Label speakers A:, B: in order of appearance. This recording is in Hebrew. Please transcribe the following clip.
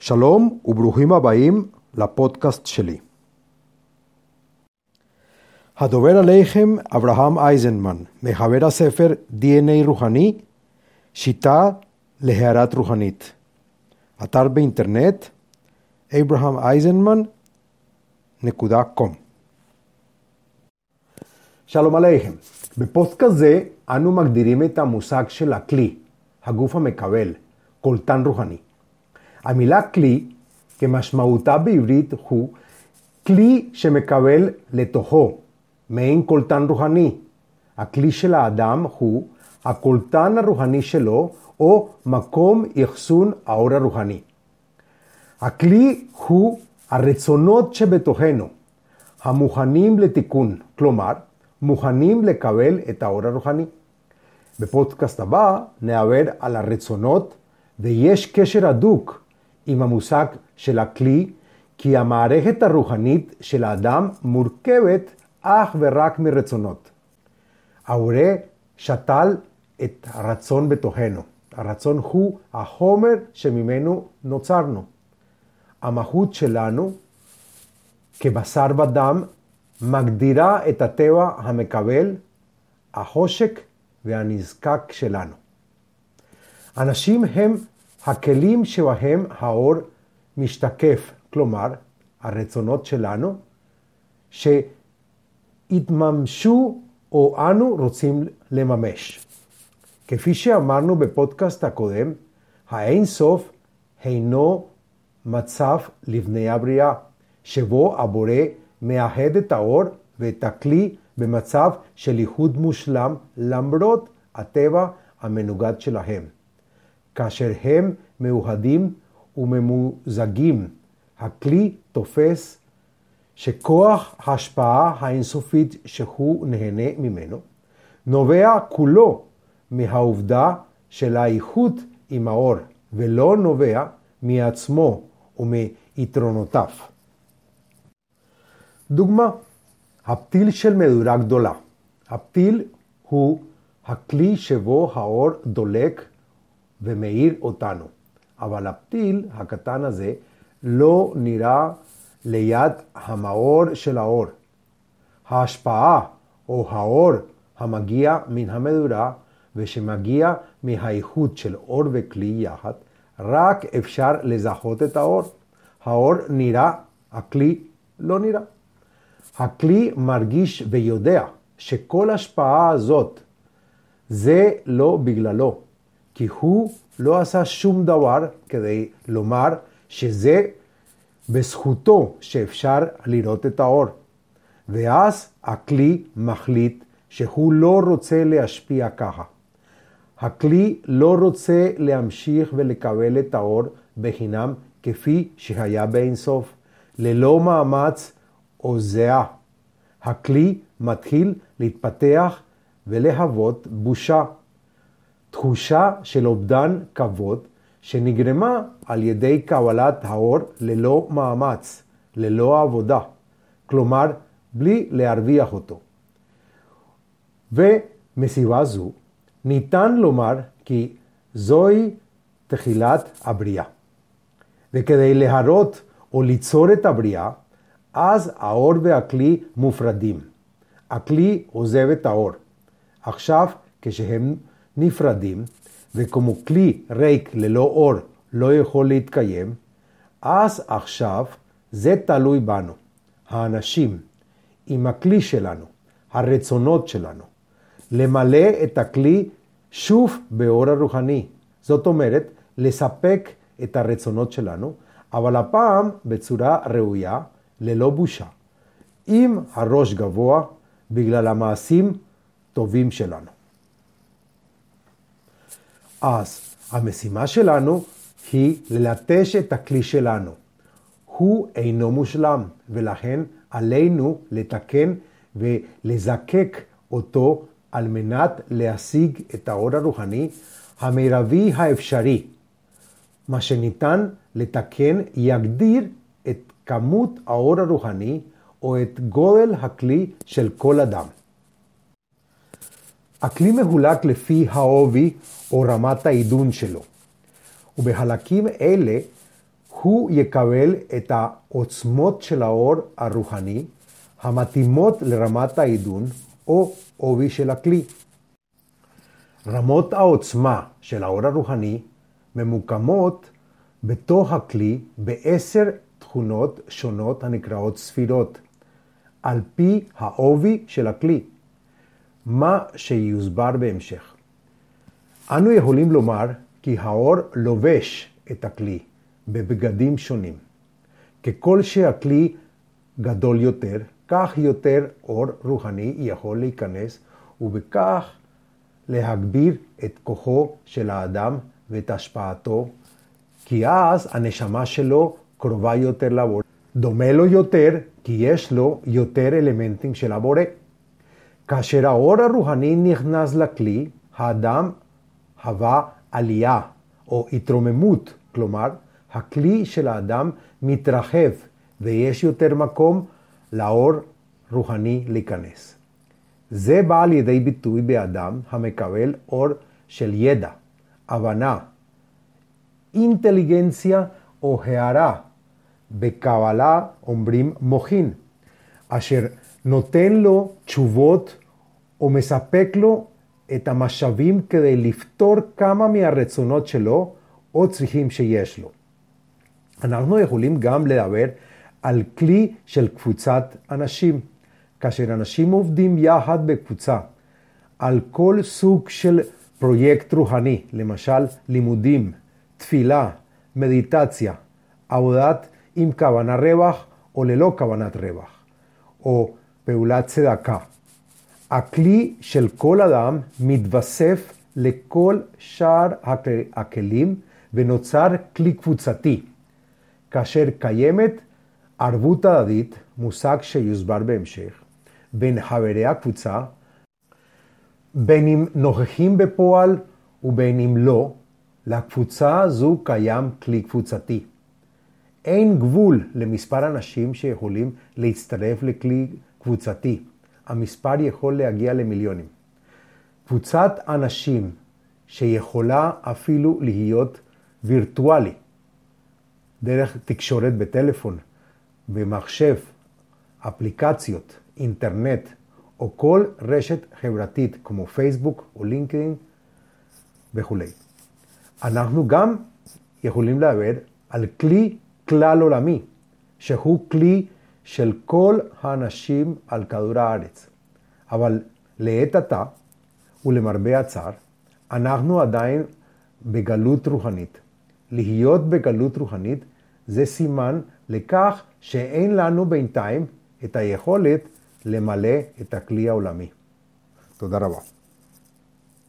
A: שלום וברוכים הבאים לפודקאסט שלי. הדובר עליכם אברהם אייזנמן, מחבר הספר DNA רוחני, שיטה להערת רוחנית. אתר באינטרנט abrahameisenman.com שלום עליכם. בפודקאסט זה אנו מגדירים את המושג של הכלי, הגוף המקבל, קולטן רוחני. המילה כלי, כמשמעותה בעברית, הוא כלי שמקבל לתוכו, מעין קולטן רוחני. הכלי של האדם הוא הקולטן הרוחני שלו, או מקום אחסון האור הרוחני. הכלי הוא הרצונות שבתוכנו, המוכנים לתיקון, כלומר, מוכנים לקבל את האור הרוחני. בפודקאסט הבא נעבר על הרצונות, ויש קשר הדוק עם המושג של הכלי, כי המערכת הרוחנית של האדם מורכבת אך ורק מרצונות. ההורה שתל את הרצון בתוכנו. הרצון הוא החומר שממנו נוצרנו. המהות שלנו כבשר ודם מגדירה את הטבע המקבל, החושק והנזקק שלנו. אנשים הם הכלים שבהם האור משתקף, כלומר, הרצונות שלנו, שהתממשו או אנו רוצים לממש. כפי שאמרנו בפודקאסט הקודם, האין סוף אינו מצב לבני הבריאה, שבו הבורא מאחד את האור ואת הכלי במצב של איחוד מושלם למרות הטבע המנוגד שלהם. כאשר הם מאוחדים וממוזגים, הכלי תופס שכוח ההשפעה האינסופית שהוא נהנה ממנו, נובע כולו מהעובדה של האיכות עם האור, ולא נובע מעצמו ומיתרונותיו. דוגמה, הפתיל של מדורה גדולה. הפתיל הוא הכלי שבו האור דולק ומאיר אותנו. אבל הפתיל הקטן הזה לא נראה ליד המאור של האור. ההשפעה או האור המגיע מן המדורה ושמגיע מהאיכות של אור וכלי יחד, רק אפשר לזהות את האור. האור נראה, הכלי לא נראה. הכלי מרגיש ויודע שכל השפעה הזאת זה לא בגללו, כי הוא לא עשה שום דבר כדי לומר שזה בזכותו שאפשר לראות את האור. ואז הכלי מחליט שהוא לא רוצה להשפיע ככה. הכלי לא רוצה להמשיך ולקבל את האור בחינם כפי שהיה באינסוף, ללא מאמץ או זהה. הכלי מתחיל להתפתח ולהוות בושה. תחושה של אובדן כבוד שנגרמה על ידי קבלת האור ללא מאמץ, ללא עבודה, כלומר בלי להרוויח אותו. ומסיבה זו ניתן לומר כי זוהי תחילת הבריאה. וכדי להראות או ליצור את הבריאה, אז האור והכלי מופרדים. הכלי עוזב את האור. עכשיו, כשהם נפרדים, וכמו כלי ריק ללא אור לא יכול להתקיים, אז עכשיו זה תלוי בנו, האנשים, עם הכלי שלנו, הרצונות שלנו, למלא את הכלי שוב באור הרוחני. זאת אומרת, לספק את הרצונות שלנו, אבל הפעם בצורה ראויה, ללא בושה, עם הראש גבוה בגלל המעשים טובים שלנו. אז המשימה שלנו היא ללטש את הכלי שלנו. הוא אינו מושלם, ולכן עלינו לתקן ולזקק אותו על מנת להשיג את האור הרוחני המרבי האפשרי. מה שניתן לתקן יגדיר את כמות האור הרוחני או את גודל הכלי של כל אדם. הכלי מחולק לפי העובי או רמת העידון שלו, ובחלקים אלה הוא יקבל את העוצמות של האור הרוחני המתאימות לרמת העידון או עובי של הכלי. רמות העוצמה של האור הרוחני ממוקמות בתוך הכלי בעשר תכונות שונות הנקראות ספירות, על פי העובי של הכלי, מה שיוסבר בהמשך. אנו יכולים לומר כי האור לובש את הכלי בבגדים שונים. ככל שהכלי גדול יותר, כך יותר אור רוחני יכול להיכנס, ובכך להגביר את כוחו של האדם ואת השפעתו, כי אז הנשמה שלו קרובה יותר לבורא. דומה לו יותר, כי יש לו יותר אלמנטים של הבורא. כאשר האור הרוחני נכנס לכלי, האדם הווה עלייה או התרוממות, כלומר, הכלי של האדם מתרחב ויש יותר מקום לאור רוחני להיכנס. זה בא על ידי ביטוי באדם המקבל אור של ידע, הבנה, אינטליגנציה או הערה. בקבלה אומרים מוחין, אשר נותן לו תשובות או מספק לו את המשאבים כדי לפתור כמה מהרצונות שלו או צריכים שיש לו. אנחנו יכולים גם לדבר על כלי של קבוצת אנשים. כאשר אנשים עובדים יחד בקבוצה על כל סוג של פרויקט רוחני, למשל לימודים, תפילה, מדיטציה, עבודת עם כוונה רווח או ללא כוונת רווח, או פעולת צדקה. הכלי של כל אדם מתווסף לכל שאר הכלים ונוצר כלי קבוצתי, כאשר קיימת ערבות הדדית, מושג שיוסבר בהמשך, בין חברי הקבוצה, בין אם נוכחים בפועל ובין אם לא, לקבוצה הזו קיים כלי קבוצתי. אין גבול למספר אנשים שיכולים להצטרף לכלי קבוצתי. המספר יכול להגיע למיליונים. קבוצת אנשים שיכולה אפילו להיות וירטואלי, דרך תקשורת בטלפון, במחשב, אפליקציות, אינטרנט, או כל רשת חברתית כמו פייסבוק או לינקדאין וכולי. אנחנו גם יכולים לדבר על כלי כלל עולמי, שהוא כלי של כל האנשים על כדור הארץ. אבל לעת עתה, ולמרבה הצער, אנחנו עדיין בגלות רוחנית. להיות בגלות רוחנית זה סימן לכך שאין לנו בינתיים את היכולת למלא את הכלי העולמי. תודה רבה.